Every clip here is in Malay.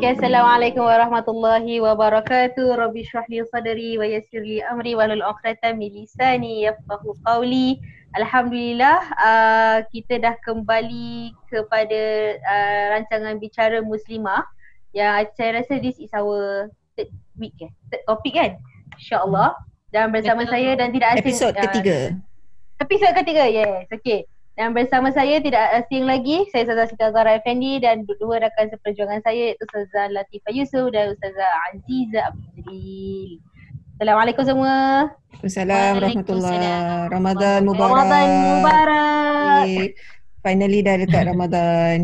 Okay, Assalamualaikum warahmatullahi wabarakatuh. Rabbi syrah li sadri wa yassir li amri wa lul uqdatan min lisani yafqahu qawli. Alhamdulillah uh, kita dah kembali kepada uh, rancangan bicara muslimah yang saya rasa this is our third week eh? Third topic kan? InsyaAllah. Dan bersama Betul. saya dan tidak asing. Episod ketiga. Uh, episod ketiga, yes. Okay. Dan bersama saya tidak asing lagi, saya Ustazah Siti Azhara Effendi dan dua rakan seperjuangan saya iaitu Ustazah Latifah Yusof dan Ustazah Aziza Abdul Assalamualaikum semua. Assalamualaikum warahmatullahi Ramadan Mubarak. Ramadan Mubarak. Okay. Finally dah dekat Ramadan.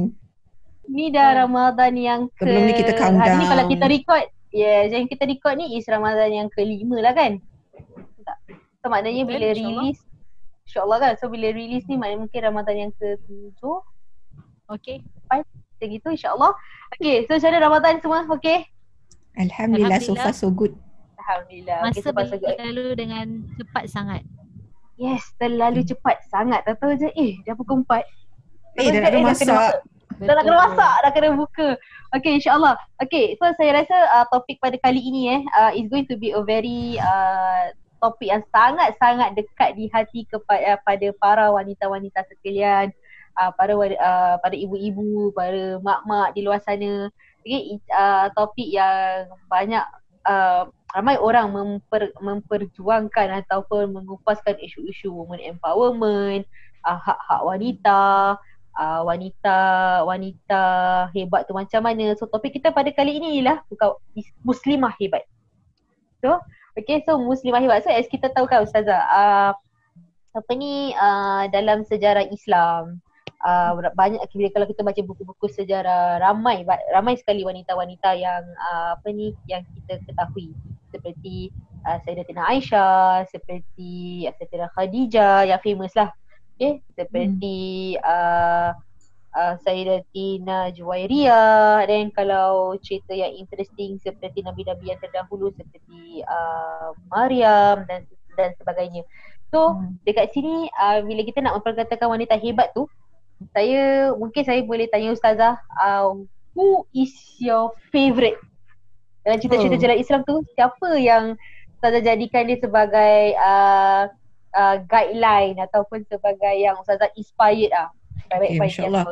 Ni dah Ramadan yang ke Sebelum ni kita countdown. Hari ni kalau kita record, yes, yang kita record ni is Ramadan yang kelima lah kan? Tak. So maknanya bila release InsyaAllah kan. So bila release ni maknanya mungkin Ramadan yang ke-7. Okay. Fine. Macam gitu insyaAllah. Okay. So macam mana Ramadan semua? Okay. Alhamdulillah, Alhamdulillah. so far so good. Alhamdulillah. Masa okay, berlalu dengan cepat sangat. Yes, terlalu hmm. cepat sangat. Tak tahu je, eh dah pukul 4. Eh, dah nak kena masak. Dah nak kena masak, dah kena buka. Okay, insyaAllah. Okay, so saya rasa uh, topik pada kali ini eh, uh, is going to be a very uh, topik yang sangat-sangat dekat di hati kepada pada para wanita-wanita sekalian, uh, para uh, pada ibu-ibu, para mak-mak di luar sana. Okay, uh, topik yang banyak uh, ramai orang memper, memperjuangkan ataupun mengupaskan isu-isu women empowerment, uh, hak-hak wanita, uh, wanita wanita hebat tu macam mana. So topik kita pada kali ini ialah muslimah hebat. So Okay so muslimah hebat. So as kita tahu kan Ustazah uh, Apa ni uh, dalam sejarah Islam uh, banyak bila kalau kita baca buku-buku sejarah ramai ramai sekali wanita-wanita yang uh, apa ni yang kita ketahui seperti uh, Sayyidatina Aisyah, seperti Sayyidatina Khadijah yang famous lah. Okay, seperti hmm. uh, uh, Sayyidatina Juwairiyah dan kalau cerita yang interesting seperti Nabi-Nabi yang terdahulu seperti uh, Maryam dan dan sebagainya. So hmm. dekat sini uh, bila kita nak memperkatakan wanita hebat tu saya mungkin saya boleh tanya Ustazah uh, who is your favourite dalam cerita-cerita jalan Islam tu siapa yang Ustazah jadikan dia sebagai uh, uh, guideline ataupun sebagai yang Ustazah inspired ah Okay, InsyaAllah.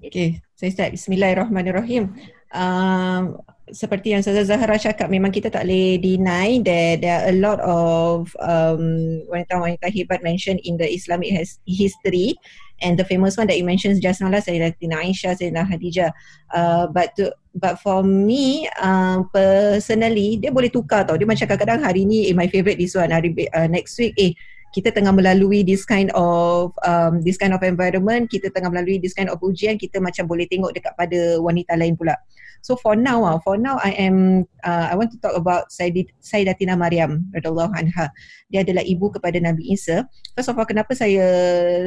Okay, saya start. Bismillahirrahmanirrahim. Um, seperti yang Ustazah Zahra cakap, memang kita tak boleh deny that there are a lot of um, wanita-wanita hebat mentioned in the Islamic history and the famous one that you mentioned just now lah Sayyidatina Aisyah, Sayyidatina Khadijah. Uh, but to, but for me uh, personally, dia boleh tukar tau. Dia macam kadang-kadang hari ni eh, my favorite this one, hari uh, next week eh kita tengah melalui this kind of um, this kind of environment kita tengah melalui this kind of ujian kita macam boleh tengok dekat pada wanita lain pula. So for now ah for now I am uh, I want to talk about Sayyid, Sayyidatina Maryam radhiyallahu anha. Dia adalah ibu kepada Nabi Isa. First of all kenapa saya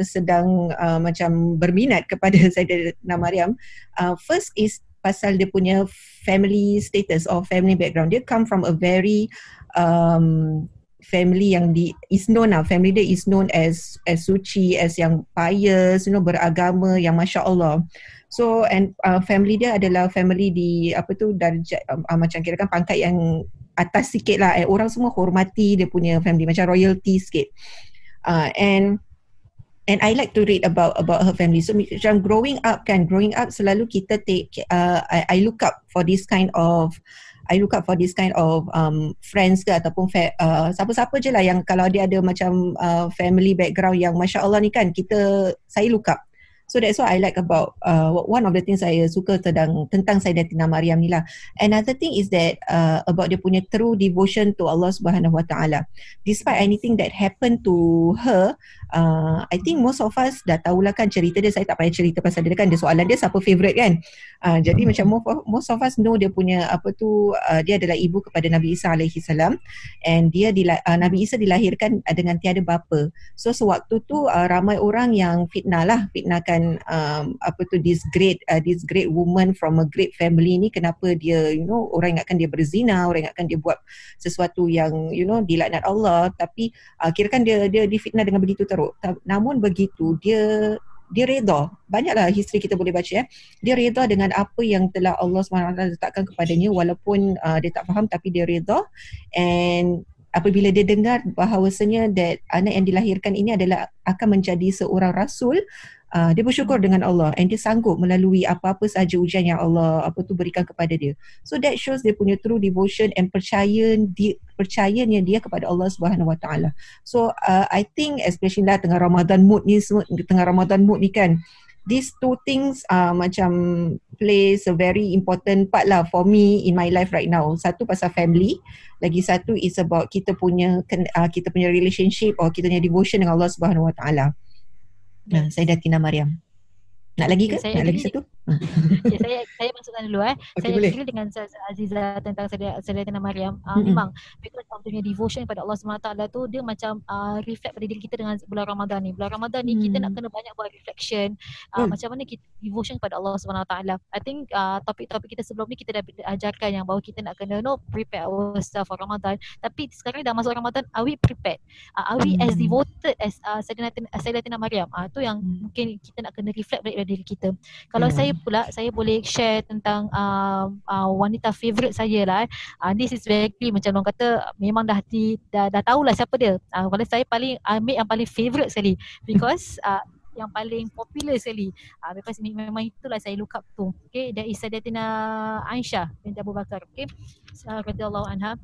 sedang uh, macam berminat kepada Sayyidatina Maryam uh, first is pasal dia punya family status or family background. Dia come from a very um, family yang di is known lah. Family dia is known as as suci as yang pious you know beragama yang masya-Allah. So and uh, family dia adalah family di apa tu darjat um, uh, macam kira kan pangkat yang atas sikit lah. Eh, orang semua hormati dia punya family macam royalty sikit. Uh, and and I like to read about about her family. So macam growing up kan growing up selalu kita take uh, I, I look up for this kind of I look up for this kind of um, friends ke ataupun fa- uh, siapa-siapa je lah yang kalau dia ada macam uh, family background yang Masya Allah ni kan kita saya look up So that's what I like about uh, one of the things saya suka tentang tentang Sayyidatina Maryam ni lah. Another thing is that uh, about dia punya true devotion to Allah Subhanahu Wa Taala. Despite anything that happened to her, uh, I think most of us dah tahulah kan cerita dia. Saya tak payah cerita pasal dia kan. Dia soalan dia siapa favorite kan. Uh, jadi macam most of us know dia punya apa tu uh, dia adalah ibu kepada Nabi Isa alaihi salam and dia dila- uh, Nabi Isa dilahirkan uh, dengan tiada bapa. So sewaktu tu uh, ramai orang yang fitnah lah fitnahkan um, apa tu this great uh, this great woman from a great family ni kenapa dia you know orang ingatkan dia berzina orang ingatkan dia buat sesuatu yang you know dilaknat Allah tapi uh, kira kan dia dia difitnah dengan begitu teruk namun begitu dia dia reda. Banyaklah history kita boleh baca ya. Dia reda dengan apa yang telah Allah SWT letakkan kepadanya walaupun uh, dia tak faham tapi dia reda and apabila dia dengar bahawasanya that anak yang dilahirkan ini adalah akan menjadi seorang rasul uh, dia bersyukur dengan Allah and dia sanggup melalui apa-apa sahaja ujian yang Allah apa tu berikan kepada dia. So that shows dia punya true devotion and percaya dia percayanya dia kepada Allah Subhanahu Wa Taala. So uh, I think especially lah tengah Ramadan mood ni tengah Ramadan mood ni kan these two things uh, macam plays a very important part lah for me in my life right now. Satu pasal family, lagi satu is about kita punya uh, kita punya relationship or kita punya devotion dengan Allah Subhanahu Wa Taala. Nah, saya Datina Mariam. Nak lagi ke? Saya Nak lagi satu? okay, saya saya masukkan dulu eh. Okay, saya boleh. agree dengan Ustaz Aziza tentang saya saya Tina Mariam. Uh, Mm-mm. memang because of punya devotion kepada Allah SWT tu dia macam uh, reflect pada diri kita dengan bulan Ramadan ni. Bulan Ramadan ni kita nak kena banyak buat reflection uh, Hmm. macam mana kita devotion kepada Allah SWT. I think uh, topik-topik kita sebelum ni kita dah ajarkan yang bahawa kita nak kena no prepare ourselves for Ramadan. Tapi sekarang dah masuk Ramadan are we prepared? Uh, are we as Hmm. devoted as uh, Sayyidina Tina- Sayyidatina Mariam? Ah uh, tu yang Hmm. mungkin kita nak kena reflect balik pada diri kita. Kalau Hmm. saya pula saya boleh share tentang uh, uh, wanita favourite saya lah. Eh. Uh, this is very clear macam orang kata memang dah di, dah, dah tahulah siapa dia. Uh, kalau saya paling ambil yang paling favourite sekali because uh, yang paling popular sekali uh, because me- memang itulah saya look up tu. Okay, that is Sayyidatina Aisyah binti Abu Bakar. Okay, uh, radhiyallahu anha.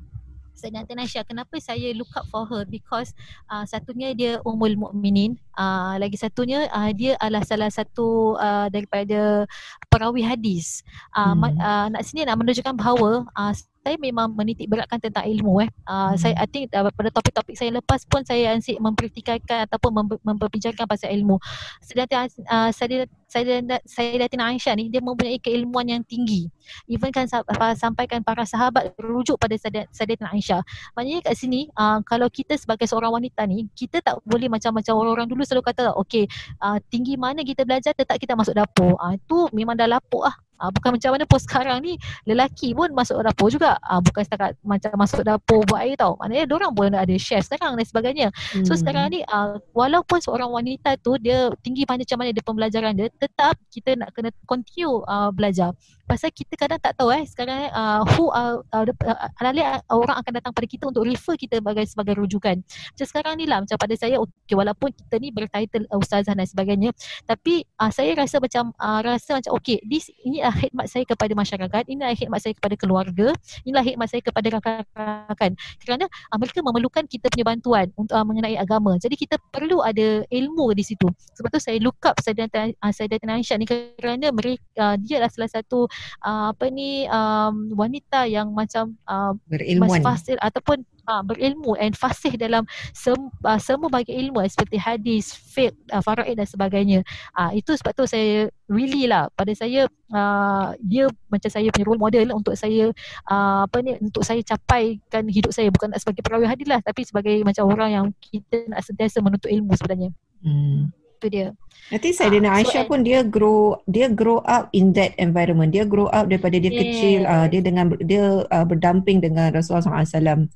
Sayyidatina Aisyah kenapa saya look up for her? Because uh, satunya dia Ummul Mukminin. Uh, lagi satunya uh, dia adalah salah satu uh, daripada perawi hadis. Uh, hmm. uh, nak sini nak menunjukkan bahawa uh, saya memang menitik beratkan tentang ilmu eh. Uh, Hmm. saya I think uh, pada topik-topik saya lepas pun saya ansik mempertikaikan ataupun mem- memperbincangkan pasal ilmu. Sedangkan uh, saya saya saya Datin Aisyah ni dia mempunyai keilmuan yang tinggi. Even kan sa- sampaikan para sahabat rujuk pada Sayyidatina Aisyah. Maknanya kat sini uh, kalau kita sebagai seorang wanita ni kita tak boleh macam-macam orang-orang dulu selalu kata okey uh, tinggi mana kita belajar tetap kita masuk dapur. Ah uh, tu memang dah lapuk ah. Uh, bukan macam mana pun sekarang ni lelaki pun masuk dapur juga. Uh, bukan setakat macam masuk dapur buat air tau. Maknanya orang pun ada chef sekarang dan sebagainya. So Hmm. sekarang ni uh, walaupun seorang wanita tu dia tinggi macam mana dia pembelajaran dia tetap kita nak kena continue uh, belajar. Pasal kita kadang tak tahu eh sekarang uh, who uh, uh, uh, uh, orang akan datang pada kita untuk refer kita sebagai sebagai rujukan. Macam sekarang ni lah macam pada saya okay, walaupun kita ni bertitle uh, ustazah dan sebagainya tapi uh, saya rasa macam uh, rasa macam okay this ini adalah khidmat saya kepada masyarakat, ini adalah khidmat saya kepada keluarga, inilah khidmat saya kepada rakan-rakan. Kerana uh, mereka memerlukan kita punya bantuan untuk uh, mengenai agama. Jadi kita perlu ada ilmu di situ. Sebab tu saya look up Sayyidatina uh, Sayyidatina Aisyah ni kerana mereka uh, dia adalah salah satu uh, apa ni um, wanita yang macam uh, berilmuan. fasih ataupun uh, berilmu and fasih dalam sem, uh, semua bagi ilmu seperti hadis, fiqh, uh, faraid dan sebagainya. Uh, itu sebab tu saya really lah pada saya uh, dia macam saya punya role model untuk saya uh, apa ni untuk saya capaikan hidup saya bukan sebagai perawi hadis lah tapi sebagai macam orang yang kita nak sentiasa menuntut ilmu sebenarnya. Hmm. Itu dia. Nanti Saidina Ah, so Aisyah and- pun dia grow dia grow up in that environment. Dia grow up daripada dia Yes. kecil uh, dia dengan dia uh, berdamping dengan Rasulullah SAW.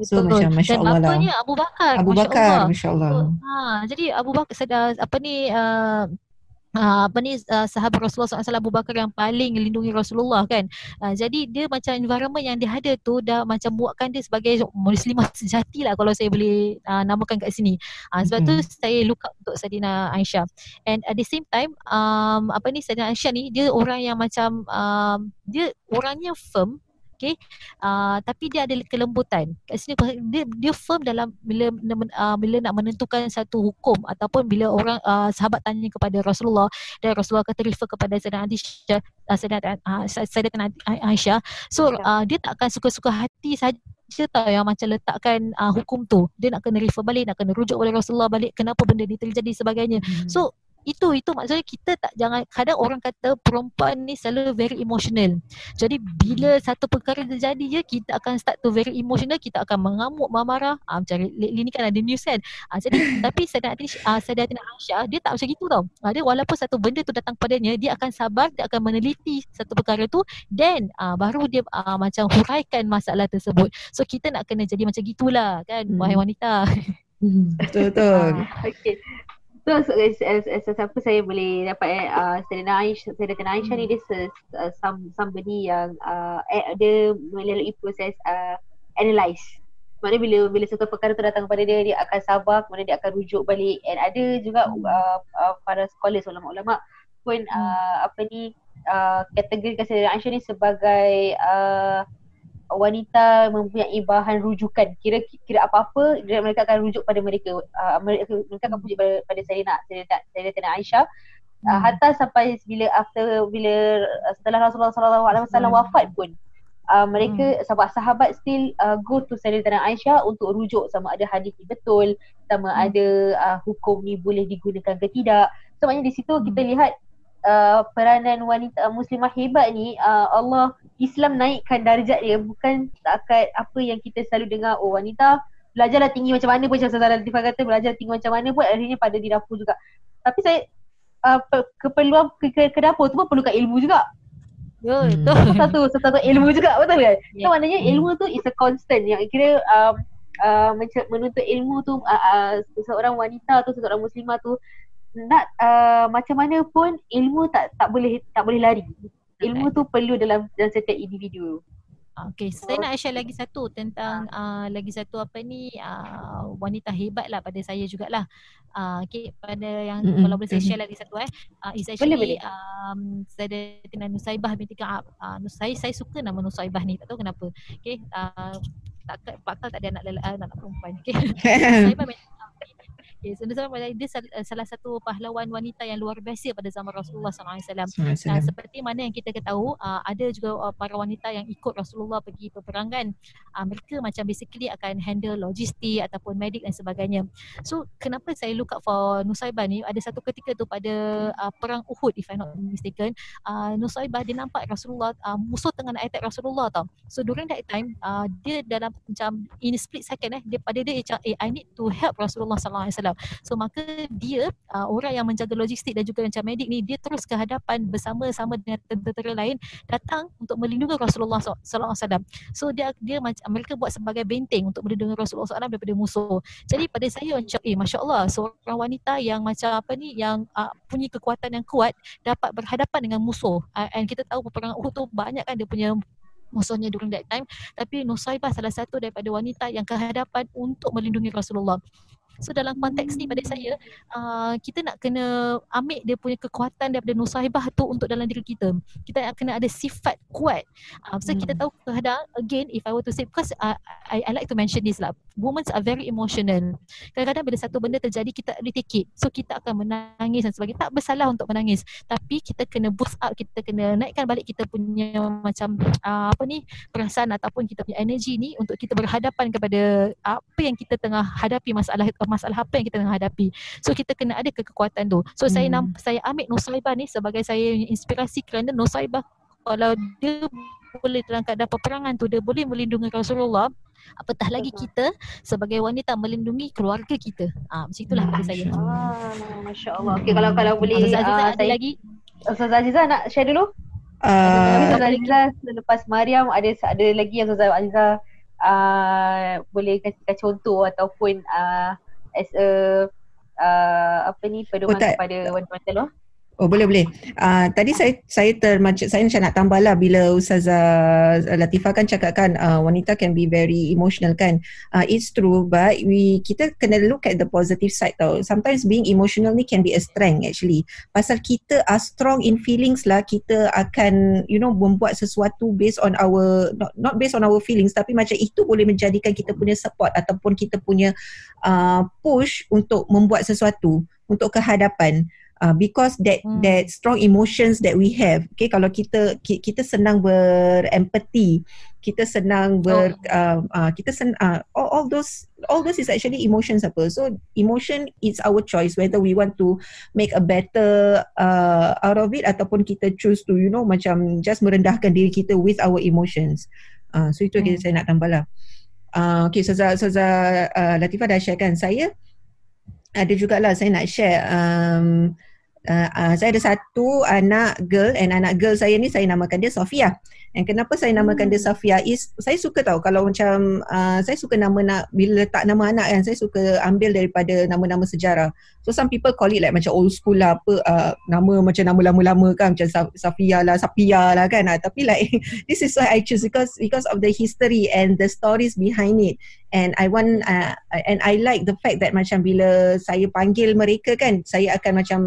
So Betul. macam Masya Dan Allah lah. bapanya Abu Bakar. Abu Masya Bakar, Allah. Masya Allah. So, ha, jadi Abu Bakar sedar apa ni uh, Uh, apa ni uh, sahabat Rasulullah SAW Abu Bakar yang paling lindungi Rasulullah kan uh, jadi dia macam environment yang dia ada tu dah macam buatkan dia sebagai muslimah sejati lah kalau saya boleh uh, namakan kat sini uh, sebab tu saya look up untuk Sadina Aisyah and at the same time um, apa ni Sadina Aisyah ni dia orang yang macam um, dia orangnya firm Okay. Uh, tapi dia ada kelembutan. Kat sini dia dia firm dalam bila uh, bila nak menentukan satu hukum ataupun bila orang uh, sahabat tanya kepada Rasulullah dan Rasulullah kata refer kepada Sayyidatina Aisyah uh, uh, Sayyidatina Aisyah. So uh, dia tak akan suka-suka hati saja je tau yang macam letakkan uh, hukum tu. Dia nak kena refer balik, nak kena rujuk oleh Rasulullah balik kenapa benda ni terjadi sebagainya. Hmm. So itu itu maksudnya kita tak jangan kadang orang kata perempuan ni selalu very emotional. Jadi bila satu perkara terjadi je kita akan start to very emotional, kita akan mengamuk, marah. Ah macam lately ni kan ada news kan. Ah jadi tapi Sayyidatina uh, Sayyidatina Aisyah dia tak macam gitu tau. Ah, dia walaupun satu benda tu datang padanya, dia akan sabar, dia akan meneliti satu perkara tu then ah, baru dia ah, macam huraikan masalah tersebut. So kita nak kena jadi macam gitulah kan Hmm. wahai wanita. Hmm, Betul betul. Ah, okay. So, as, as, as, as apa saya boleh dapat eh, uh, Aisyah, Sayyidina Aisyah ni dia uh, some, somebody yang uh, eh, dia melalui proses uh, analyse. Maknanya bila bila satu perkara tu datang kepada dia, dia akan sabar, kemudian dia akan rujuk balik. And ada juga uh, uh, para scholars, ulama-ulama pun uh, apa ni uh, kategorikan Sayyidina Aisyah ni sebagai uh, wanita mempunyai bahan rujukan kira kira apa-apa mereka akan rujuk pada mereka uh, mereka, mereka akan pujuk pada, pada saya nak saya saya nak Aisyah uh, hmm. hatta sampai bila after bila uh, setelah Rasulullah sallallahu alaihi wasallam hmm. wafat pun uh, mereka hmm. sahabat sahabat still uh, go to Sayyidatina Aisyah untuk rujuk sama ada hadis ni betul sama hmm. ada uh, hukum ni boleh digunakan ke tidak so maknanya di situ hmm. kita lihat uh, peranan wanita muslimah hebat ni uh, Allah Islam naikkan darjat dia bukan takat apa yang kita selalu dengar oh wanita belajarlah tinggi macam mana pun macam Saudara Latifah kata belajar tinggi macam mana pun akhirnya pada di dapur juga tapi saya uh, keperluan ke, ke, ke dapur tu pun perlukan ilmu juga Ya, hmm. itu satu satu ilmu juga betul kan? Yeah. So maknanya ilmu tu is a constant yang kira um, uh, menuntut ilmu tu uh, uh, seorang wanita tu seorang muslimah tu nak uh, macam mana pun ilmu tak tak boleh tak boleh lari. Ilmu tu perlu dalam dalam setiap individu. Okay, saya nak share lagi satu tentang uh, lagi satu apa ni uh, wanita hebat lah pada saya jugalah. Uh, okay, pada yang mm-hmm. kalau boleh saya share lagi satu eh. Uh, is actually boleh, boleh. Um, saya ada Tina Nusaibah binti Ka'ab. Uh, saya, saya suka nama Nusaibah ni, tak tahu kenapa. Okay, uh, tak, bakal tak ada anak, anak, anak perempuan. Okay. Nusaibah binti Okay, so dia eh, salah satu pahlawan wanita yang luar biasa pada zaman Rasulullah SAW. Uh, seperti mana yang kita ketahui, uh, ada juga uh, para wanita yang ikut Rasulullah pergi peperangan. Uh, mereka macam basically akan handle logistik ataupun medik dan sebagainya. So, kenapa saya look up for Nusaibah ni? Ada satu ketika tu pada uh, perang Uhud, if I'm not mistaken, uh, Nusaibah dia nampak Rasulullah, uh, musuh tengah nak attack Rasulullah tau. So, during that time, uh, dia dalam macam in split second eh, dia pada dia macam, eh, I need to help Rasulullah SAW wasallam. So maka dia uh, orang yang menjaga logistik dan juga macam medik ni dia terus ke hadapan bersama-sama dengan tentera lain datang untuk melindungi Rasulullah sallallahu alaihi wasallam. So dia dia macam mereka buat sebagai benteng untuk melindungi Rasulullah sallallahu daripada musuh. Jadi pada saya macam eh masya-Allah seorang wanita yang macam apa ni yang uh, punya kekuatan yang kuat dapat berhadapan dengan musuh. Uh, and kita tahu peperangan Uhud tu banyak kan dia punya musuhnya during that time tapi Nusaibah salah satu daripada wanita yang kehadapan untuk melindungi Rasulullah So dalam konteks ni pada saya uh, kita nak kena ambil dia punya kekuatan daripada nusaibah tu untuk dalam diri kita. Kita nak kena ada sifat kuat. Uh, so hmm. kita tahu kadang again if I were to say because uh, I, I like to mention this lah. Women are very emotional. Kadang-kadang bila satu benda terjadi kita boleh take it. So kita akan menangis dan sebagainya. Tak bersalah untuk menangis. Tapi kita kena boost up, kita kena naikkan balik kita punya macam uh, apa ni perasaan ataupun kita punya energi ni untuk kita berhadapan kepada apa yang kita tengah hadapi masalah masalah apa yang kita tengah hadapi. So kita kena ada kekuatan tu. So hmm. saya nam- saya ambil Nusaibah ni sebagai saya inspirasi kerana Nusaibah kalau dia boleh dalam keadaan peperangan tu dia boleh melindungi Rasulullah apatah lagi kita sebagai wanita melindungi keluarga kita. Ah macam itulah pada saya. Ah masya-Allah. Okey kalau kalau boleh uh, ada lagi Ustazah Aziza nak share dulu? Uh, Ustazah Aziza selepas Mariam ada ada lagi yang Ustazah Aziza uh, boleh kasih contoh ataupun uh, as a uh, apa ni pedoman oh, kepada wanita-wanita luar? Oh boleh boleh. Uh, tadi saya saya termacet saya macam nak tambahlah bila Ustazah Latifah kan cakapkan uh, wanita can be very emotional kan. Uh, it's true but we kita kena look at the positive side tau. Sometimes being emotional ni can be a strength actually. Pasal kita are strong in feelings lah kita akan you know membuat sesuatu based on our not not based on our feelings tapi macam itu boleh menjadikan kita punya support ataupun kita punya uh, push untuk membuat sesuatu untuk kehadapan uh, because that hmm. that strong emotions that we have okay kalau kita kita senang berempati kita senang ber oh. uh, uh, kita sen uh, all, all those all those is actually emotions apa so emotion is our choice whether we want to make a better uh, out of it ataupun kita choose to you know macam just merendahkan diri kita with our emotions uh, so itu hmm. saya nak tambah lah uh, okay Saza Saza uh, Latifah dah share kan saya ada jugalah saya nak share um, uh, uh, saya ada satu anak girl and anak girl saya ni saya namakan dia Sofia. And kenapa saya namakan dia hmm. Sofia is saya suka tahu kalau macam uh, saya suka nama nak bila letak nama anak kan saya suka ambil daripada nama-nama sejarah. So some people call it like macam old school lah apa uh, nama macam nama lama-lama kan macam Safia lah, Sapia lah kan. Uh, tapi like this is why I choose because because of the history and the stories behind it. And I want uh, and I like the fact that macam bila saya panggil mereka kan saya akan macam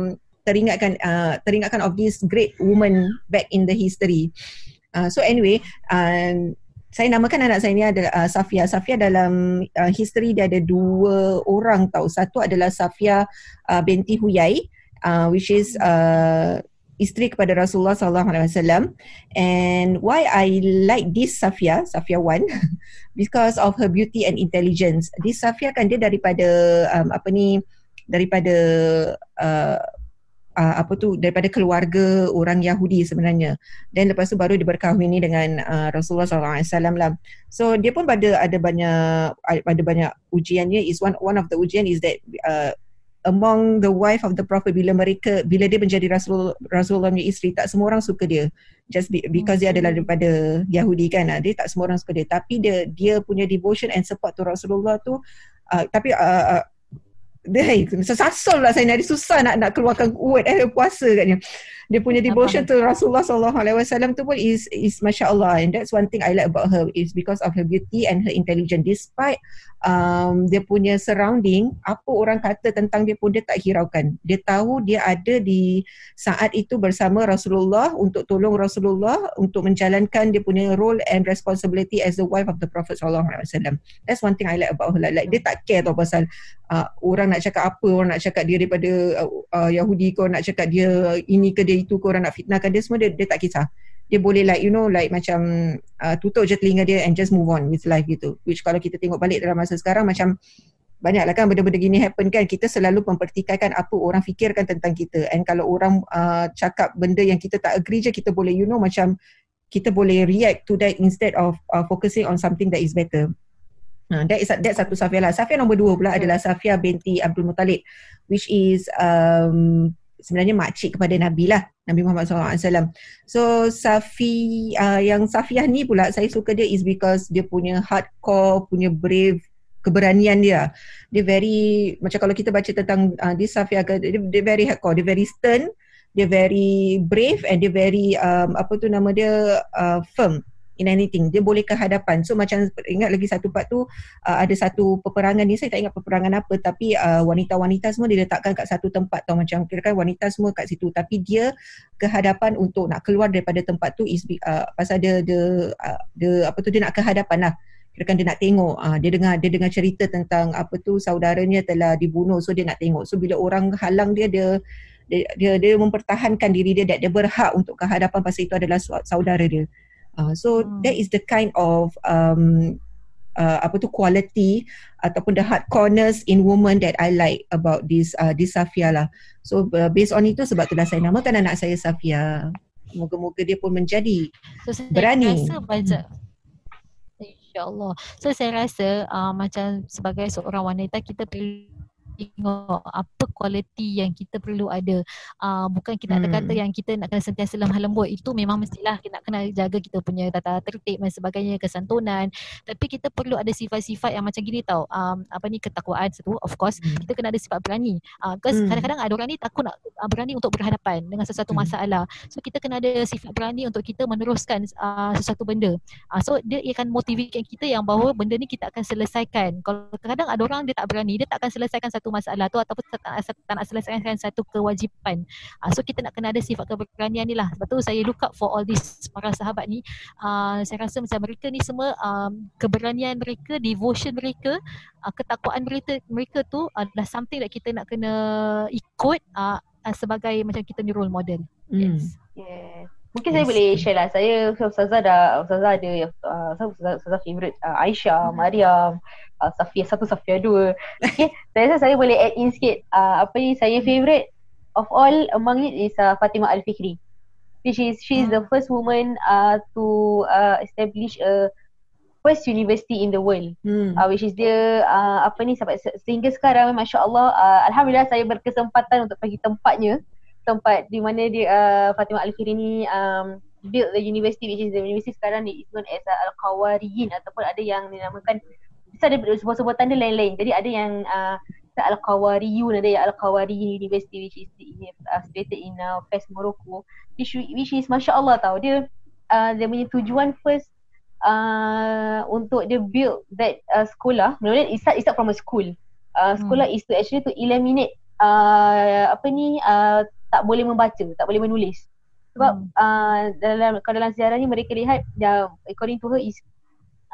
teringatkan uh, teringatkan of this great woman back in the history. Uh, so anyway, uh, saya namakan anak saya ni adalah uh, Safia. Safia dalam uh, history dia ada dua orang tau. Satu adalah Safia uh, binti Huyai uh, which is uh, isteri kepada Rasulullah sallallahu alaihi wasallam. And why I like this Safia, Safia one because of her beauty and intelligence. This Safia kan dia daripada um, apa ni daripada uh, uh, apa tu daripada keluarga orang Yahudi sebenarnya. Dan lepas tu baru dia berkahwin ni dengan uh, Rasulullah SAW lah. So dia pun pada ada banyak ada banyak ujiannya is one one of the ujian is that uh, among the wife of the prophet bila mereka bila dia menjadi rasul rasulullah punya isteri tak semua orang suka dia. Just be, because dia adalah daripada Yahudi kan uh, dia tak semua orang suka dia. Tapi dia dia punya devotion and support to Rasulullah tu uh, tapi uh, uh, dia hey, sesasul lah saya ni. Susah nak nak keluarkan word eh puasa katnya dia punya devotion to Rasulullah sallallahu alaihi wasallam tu pun is is masya-Allah. And that's one thing I like about her is because of her beauty and her intelligence. Despite um, dia punya surrounding apa orang kata tentang dia pun dia tak hiraukan. Dia tahu dia ada di saat itu bersama Rasulullah untuk tolong Rasulullah untuk menjalankan dia punya role and responsibility as the wife of the Prophet sallallahu alaihi wasallam. That's one thing I like about her. Like, like dia tak care tau pasal uh, orang nak cakap apa orang nak cakap dia daripada uh, uh, Yahudi kau nak cakap dia ini ke dia itu ke orang nak fitnahkan dia semua dia, dia tak kisah. Dia boleh like you know like macam uh, tutup je telinga dia and just move on with life gitu. Which kalau kita tengok balik dalam masa sekarang macam banyaklah kan benda-benda gini happen kan kita selalu mempertikaikan apa orang fikirkan tentang kita. And kalau orang uh, cakap benda yang kita tak agree je kita boleh you know macam kita boleh react to that instead of uh, focusing on something that is better. Uh, that is that satu Safia lah. Safia nombor dua pula adalah Safia binti Abdul Muttalib which is um, sebenarnya makcik kepada Nabi lah. Nabi Muhammad SAW. So Safi uh, yang Safiah ni pula saya suka dia is because dia punya hardcore, punya brave keberanian dia. Dia very macam kalau kita baca tentang uh, this Safiah dia, dia very hardcore, dia very stern, dia very brave and dia very um, apa tu nama dia uh, firm in anything. Dia boleh ke hadapan. So macam ingat lagi satu part tu uh, ada satu peperangan ni. Saya tak ingat peperangan apa tapi uh, wanita-wanita semua diletakkan kat satu tempat tau. Macam kira kan wanita semua kat situ. Tapi dia ke hadapan untuk nak keluar daripada tempat tu is uh, pasal dia dia, uh, dia apa tu dia nak ke hadapan lah. Kira kan dia nak tengok uh, dia dengar dia dengar cerita tentang apa tu saudaranya telah dibunuh so dia nak tengok. So bila orang halang dia dia dia dia, dia mempertahankan diri dia dan dia berhak untuk ke hadapan pasal itu adalah saudara dia Uh, so hmm. that is the kind of um, uh, apa tu quality ataupun the hard corners in woman that I like about this uh, this Safia lah. So uh, based on itu sebab itulah saya namakan anak saya Safia. Moga-moga dia pun menjadi so, saya berani. Rasa banyak. InsyaAllah. So saya rasa uh, macam sebagai seorang wanita kita perlu tengok apa kualiti yang kita perlu ada uh, bukan kita hmm. ada kata yang kita nak kena sentiasa lemah lembut itu memang mestilah kita nak kena jaga kita punya tata tertib dan sebagainya kesantunan tapi kita perlu ada sifat-sifat yang macam gini tau um, apa ni ketakwaan satu of course hmm. kita kena ada sifat berani uh, because hmm. kadang-kadang ada orang ni takut nak uh, berani untuk berhadapan dengan sesuatu hmm. masalah so kita kena ada sifat berani untuk kita meneruskan uh, sesuatu benda uh, so dia akan motivate kita yang bahawa benda ni kita akan selesaikan kalau kadang-kadang ada orang dia tak berani dia tak akan selesaikan satu satu masalah tu ataupun tak, tak, tak nak selesaikan satu kewajipan. Uh, so kita nak kena ada sifat keberanian ni lah. Sebab tu saya look up for all this para sahabat ni. Uh, saya rasa macam mereka ni semua um, keberanian mereka, devotion mereka, uh, ketakwaan mereka mereka tu adalah something that kita nak kena ikut uh, sebagai macam kita ni role model. Mm. Yes. yes. Mungkin yes. saya boleh share lah. Saya Ustazah dah Ustazah ada uh, Ustazah, Ustazah favorite uh, Aisyah, hmm. Mariam, uh, Safia satu, Safia dua. Okay. saya rasa saya boleh add in sikit. Uh, apa ni saya favorite of all among it is uh, Fatimah Al-Fikri. Which is she is hmm. the first woman uh, to uh, establish a first university in the world. Hmm. Uh, which is dia uh, apa ni sampai sehingga sekarang masya-Allah uh, alhamdulillah saya berkesempatan untuk pergi tempatnya tempat di mana dia uh, Fatimah Al-Khiri ni um, build the university which is the university sekarang ni is known as uh, Al-Qawariyin ataupun ada yang dinamakan ada sebuah-sebuah tanda lain-lain. Jadi ada yang uh, Al-Qawariyun ada yang Al-Qawariyin University which is uh, situated in uh, Fes, Morocco which, which is Masya Allah tau dia uh, dia punya tujuan first uh, untuk dia build that uh, sekolah Menurut it start, it start from a school uh, sekolah hmm. is to actually to eliminate uh, apa ni uh, tak boleh membaca, tak boleh menulis sebab hmm. uh, dalam kalau dalam sejarah ni mereka lihat uh, according to her is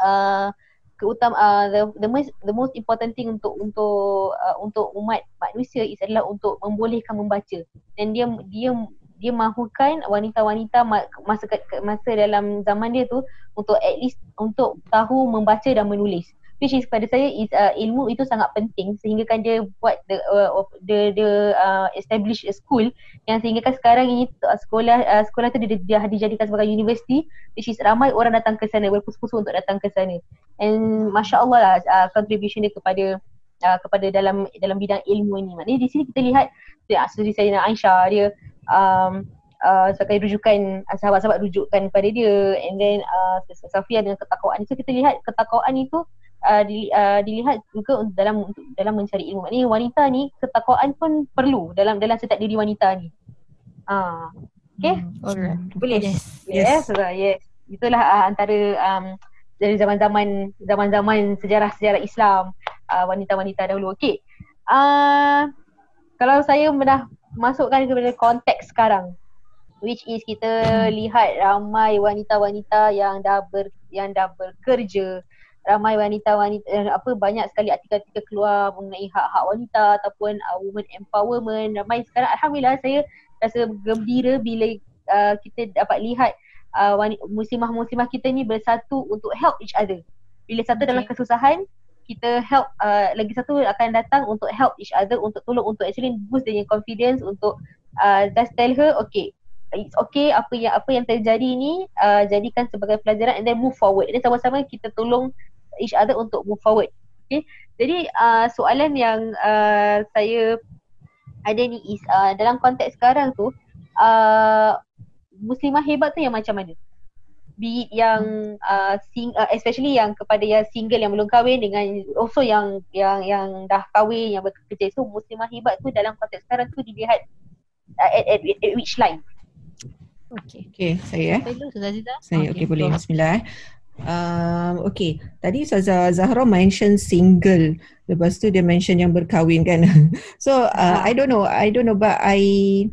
uh, keutam uh, the the most the most important thing untuk untuk uh, untuk umat manusia is adalah untuk membolehkan membaca. Dan dia dia dia mahukan wanita-wanita masa masa dalam zaman dia tu untuk at least untuk tahu membaca dan menulis which is pada saya is uh, ilmu itu sangat penting sehingga kan dia buat the uh, the the uh, establish a school yang sehingga kan sekarang ini uh, sekolah uh, sekolah tu dia, dia dijadikan sebagai university which is ramai orang datang ke sana berpusu-pusu untuk datang ke sana. And masya-Allah lah uh, contribution dia kepada uh, kepada dalam dalam bidang ilmu ini. Maknanya di sini kita lihat ya seperti saya Aisyah dia um, Uh, sebagai rujukan uh, sahabat-sahabat rujukan kepada dia. And then uh, Safia dengan ketakwaan. So kita lihat ketakwaan itu uh, di, uh, dilihat juga dalam untuk dalam mencari ilmu. Maknanya wanita ni ketakwaan pun perlu dalam dalam setiap diri wanita ni. Ah. Uh, okay? Hmm, alright. Boleh. Yes. Yes. Yes. yes. Itulah uh, antara um, dari zaman-zaman zaman-zaman sejarah-sejarah Islam uh, wanita-wanita dahulu. Okay. Uh, kalau saya dah masukkan kepada konteks sekarang which is kita hmm. lihat ramai wanita-wanita yang dah ber, yang dah bekerja ramai wanita-wanita eh, apa banyak sekali artikel-artikel keluar mengenai hak-hak wanita ataupun uh, women empowerment. Ramai sekarang alhamdulillah saya rasa gembira bila uh, kita dapat lihat uh, muslimah-muslimah kita ni bersatu untuk help each other. Bila satu okay. dalam kesusahan kita help uh, lagi satu akan datang untuk help each other untuk tolong untuk actually boost dia confidence untuk uh, just tell her okay it's okay apa yang apa yang terjadi ni uh, jadikan sebagai pelajaran and then move forward. Dan sama-sama kita tolong each other untuk move forward okay jadi uh, soalan yang uh, saya ada ni is uh, dalam konteks sekarang tu uh, muslimah hebat tu yang macam mana be it yang uh, sing, uh, especially yang kepada yang single yang belum kahwin dengan also yang yang yang dah kahwin yang bekerja so muslimah hebat tu dalam konteks sekarang tu dilihat uh, at, at, at which line Okay. Okay, saya eh. Saya, okay, okay boleh. Bismillah eh. Um, okay, tadi Ustazah Zahra mention single. Lepas tu dia mention yang berkahwin kan. So uh, I don't know, I don't know but I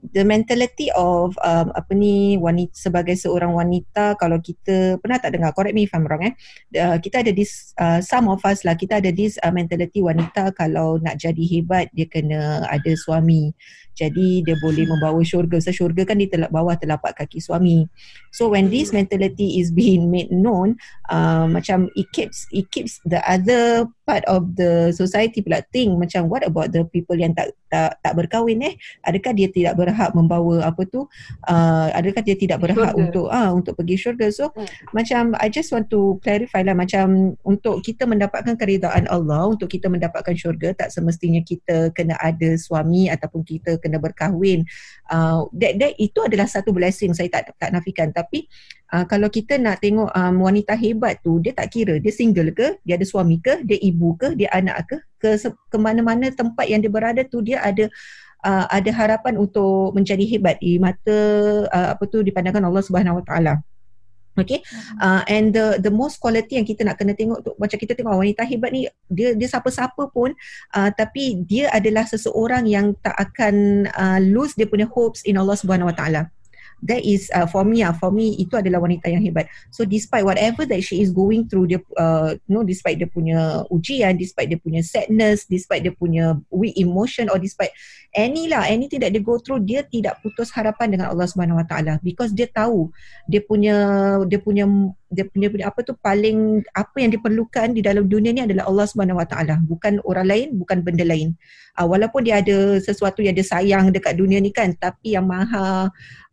the mentality of um, apa ni wanita sebagai seorang wanita kalau kita pernah tak dengar? Correct me if I'm wrong eh. Uh, kita ada this uh, some of us lah kita ada this uh, mentality wanita kalau nak jadi hebat dia kena ada suami jadi dia boleh membawa syurga. So syurga kan di telak bawah telapak kaki suami. So when this mentality is being made known uh, macam it keeps it keeps the other part of the society pula think macam what about the people yang tak tak tak berkahwin eh? Adakah dia tidak berhak membawa apa tu? Uh, adakah dia tidak berhak syurga. untuk ah uh, untuk pergi syurga? So hmm. macam i just want to clarify lah macam untuk kita mendapatkan keridaan Allah untuk kita mendapatkan syurga tak semestinya kita kena ada suami ataupun kita kena berkahwin. Uh, that, that itu adalah satu blessing saya tak tak nafikan. Tapi uh, kalau kita nak tengok um, wanita hebat tu dia tak kira dia single ke dia ada suami ke dia ibu ke dia anak ke ke ke mana-mana tempat yang dia berada tu dia ada uh, ada harapan untuk menjadi hebat di mata uh, apa tu dipandangkan Allah Subhanahu Wa Taala Okay, mm-hmm. uh, and the the most quality yang kita nak kena tengok tu macam kita tengok wanita hebat ni dia dia siapa-siapa pun uh, tapi dia adalah seseorang yang tak akan uh, lose dia punya hopes in Allah Subhanahu Wa Taala that is uh, for me uh, for me itu adalah wanita yang hebat. So despite whatever that she is going through dia uh, you know despite dia punya ujian despite dia punya sadness despite dia punya weak emotion or despite any lah anything that they go through dia tidak putus harapan dengan Allah Subhanahu Wa Taala. Because dia tahu dia punya dia punya dia punya, punya apa tu paling apa yang diperlukan di dalam dunia ni adalah Allah Subhanahu Wa Taala. Bukan orang lain bukan benda lain. Uh, walaupun dia ada sesuatu yang dia sayang dekat dunia ni kan tapi yang maha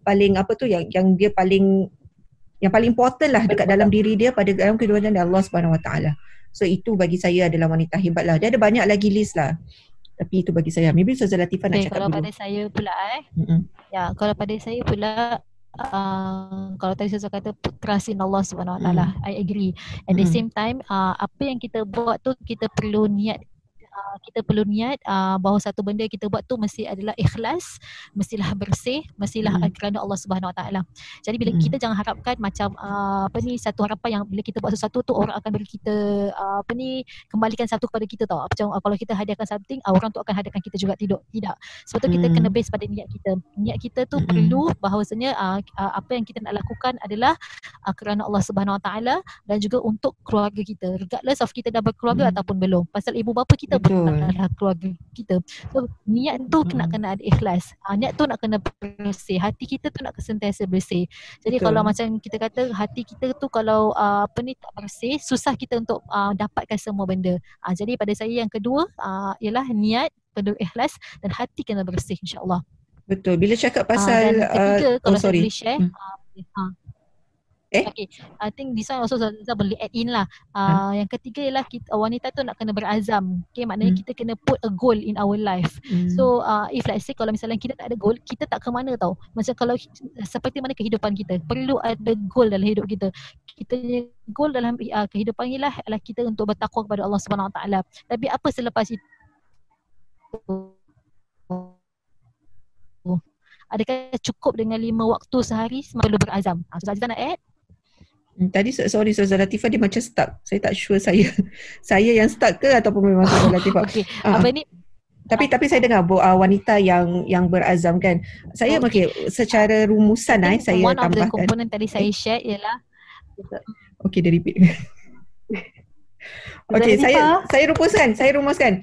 paling apa tu yang yang dia paling yang paling important lah dekat dalam diri dia pada dalam kehidupan dia Allah Subhanahu Wa Taala. So itu bagi saya adalah wanita hebat lah. Dia ada banyak lagi list lah. Tapi itu bagi saya. Maybe Ustazah Latifah nak Okay, cakap kalau dulu. pada saya pula eh. Mm-mm. Ya, kalau pada saya pula Uh, kalau tadi saya kata trust in Allah Subhanahu Wa Taala, I agree. At the Mm. same time, uh, apa yang kita buat tu kita perlu niat uh, kita perlu niat uh, bahawa satu benda kita buat tu mesti adalah ikhlas, mestilah bersih, mestilah Mm. uh, kerana Allah Subhanahu Wa Taala. Jadi bila Mm. kita jangan harapkan macam uh, apa ni satu harapan yang bila kita buat sesuatu tu orang akan beri kita uh, apa ni kembalikan satu kepada kita tau. Macam uh, kalau kita hadiahkan something, uh, orang tu akan hadiahkan kita juga tidak. Tidak. Sebab tu kita kena base pada niat kita. Niat kita tu Mm-mm. perlu bahawasanya uh, uh, apa yang kita nak lakukan adalah uh, kerana Allah Subhanahu Wa Taala dan juga untuk keluarga kita. Regardless of kita dah berkeluarga Mm. ataupun belum. Pasal ibu bapa kita Betul. Adalah keluarga kita. So niat tu Mm. kena kena ada ikhlas. Uh, niat tu nak kena bersih. Hati kita tu nak sentiasa bersih. Jadi Betul. kalau macam kita kata hati kita tu kalau uh, apa ni tak bersih, susah kita untuk uh, dapatkan semua benda. Uh, jadi pada saya yang kedua uh, ialah niat perlu ikhlas dan hati kena bersih insya-Allah. Betul. Bila cakap pasal dan ketiga uh, kalau oh saya sorry. boleh share Hmm. uh, Eh? Okay, I think this one also Zazah boleh add in lah. Hmm. Uh, Yang ketiga ialah kita, wanita tu nak kena berazam. Okay, maknanya Hmm. kita kena put a goal in our life. Mm. So uh, if let's say kalau misalnya kita tak ada goal, kita tak ke mana tau. Macam kalau seperti mana kehidupan kita, perlu ada goal dalam hidup kita. Kita goal dalam uh, kehidupan ialah adalah kita untuk bertakwa kepada Allah Subhanahu Wa Taala. Tapi apa selepas itu? Adakah cukup dengan lima waktu sehari perlu berazam? Ustaz Azizah nak add? Tadi so- sorry Ustazah Latifah dia macam stuck. Saya tak sure saya saya yang stuck ke ataupun memang Ustazah Latifah. Okey, Ah, apa ni? Tapi tapi saya dengar bo- uh, wanita yang yang berazam kan. Saya Oh, okey secara rumusan eh saya one of the tambahkan. component tadi saya share ialah Okey dia repeat. Okey saya saya rumuskan, saya rumuskan.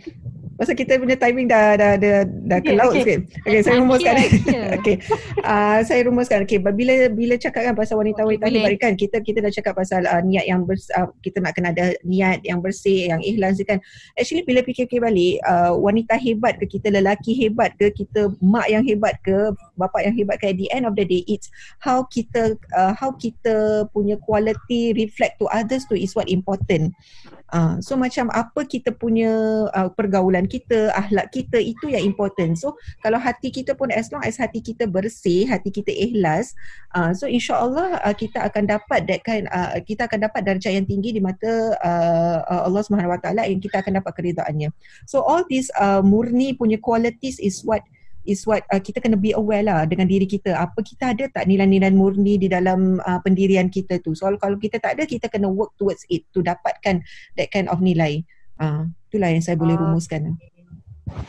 Pasal kita punya timing dah dah dah, dah ke Okey, laut okey. sikit. Okey saya rumuskan. Okey. Uh, saya rumuskan. Okey bila bila cakap kan pasal wanita-wanita Okey, ni boleh. balik kan kita kita dah cakap pasal uh, niat yang bers, uh, kita nak kena ada niat yang bersih, yang ikhlas kan. Actually bila fikir-fikir balik uh, wanita hebat ke kita lelaki hebat ke kita mak yang hebat ke bapa yang hebat ke at the end of the day it's how kita uh, how kita punya quality reflect to others tu is what important. Uh, so macam apa kita punya uh, pergaulan kita, akhlak kita itu yang important. So kalau hati kita pun as long as hati kita bersih, hati kita ikhlas, uh, so insya-Allah uh, kita akan dapat that kind uh, kita akan dapat darjah yang tinggi di mata uh, Allah Subhanahu Wa Taala yang kita akan dapat keridhaannya. So all these uh, murni punya qualities is what is what uh, kita kena be aware lah dengan diri kita. Apa kita ada tak nilai-nilai murni di dalam uh, pendirian kita tu. So kalau kita tak ada kita kena work towards it to dapatkan that kind of nilai. Uh, itulah yang saya boleh Ah. rumuskan.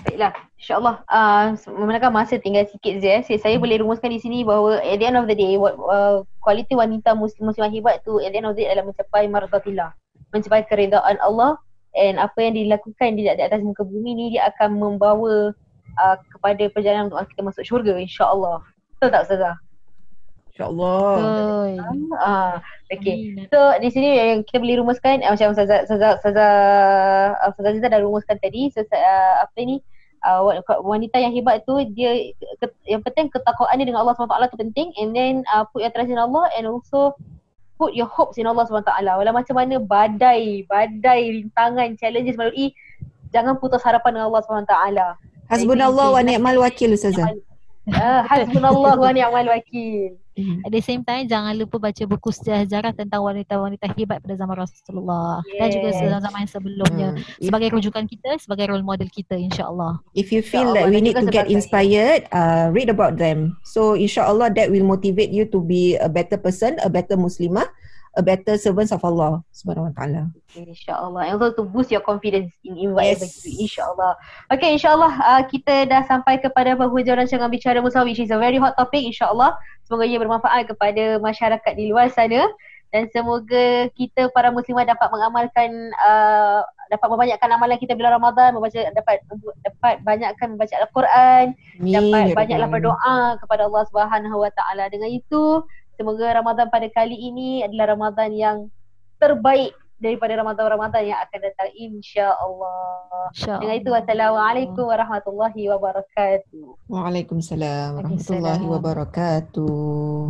Baiklah, insyaAllah uh, memandangkan masa tinggal sikit je eh. Saya, saya boleh rumuskan di sini bahawa at the end of the day what, uh, kualiti wanita muslim muslimah hebat tu at the end of the day adalah mencapai marzatillah. Mencapai keredaan Allah and apa yang dilakukan di, di atas muka bumi ni dia akan membawa uh, kepada perjalanan untuk kita masuk syurga insyaAllah. Betul tak Ustazah? InsyaAllah. Ah, okay. So di sini yang kita boleh rumuskan uh, macam Ustazah Ustazah Ustazah uh, Ustazah Aziza dah rumuskan tadi so, uh, apa ni uh, wa- wanita yang hebat tu dia ke, yang penting ketakwaan dia dengan Allah SWT tu penting and then uh, put your trust in Allah and also put your hopes in Allah SWT walau macam mana badai badai rintangan challenges melalui jangan putus harapan dengan Allah SWT Hasbunallah wa ni'mal wakil Ustazah. uh, hasbunallah wa ni'mal wakil Mhm. At the same time jangan lupa baca buku sejarah tentang wanita-wanita hebat pada zaman Rasulullah dan juga Yes. zaman yang sebelumnya Hmm. If, sebagai rujukan kita, sebagai role model kita insya-Allah. if you feel that we need to get inspired, uh, read about them. So insyaAllah that will motivate you to be a better person, a better Muslimah, a better servant of Allah Subhanahu Wa Taala. InsyaAllah. And also to boost your confidence in, in whatever Yes. you do. InsyaAllah. Okay, insyaAllah uh, kita dah sampai kepada penghujung rancangan Bicara Musa which is a very hot topic insyaAllah. Semoga ia bermanfaat kepada masyarakat di luar sana. Dan semoga kita para muslimah dapat mengamalkan uh, dapat membanyakkan amalan kita bila Ramadan, membaca dapat dapat banyakkan membaca Al-Quran, Amin. dapat ya banyaklah Rabbal Alamin. berdoa kepada Allah Subhanahu Wa Taala. Dengan itu, semoga Ramadan pada kali ini adalah Ramadan yang terbaik daripada Ramadan-Ramadan yang akan datang insya-Allah. Insya-Allah. Dengan itu wassalamualaikum warahmatullahi wabarakatuh. Waalaikumsalam Waalaikumsalam. warahmatullahi wabarakatuh.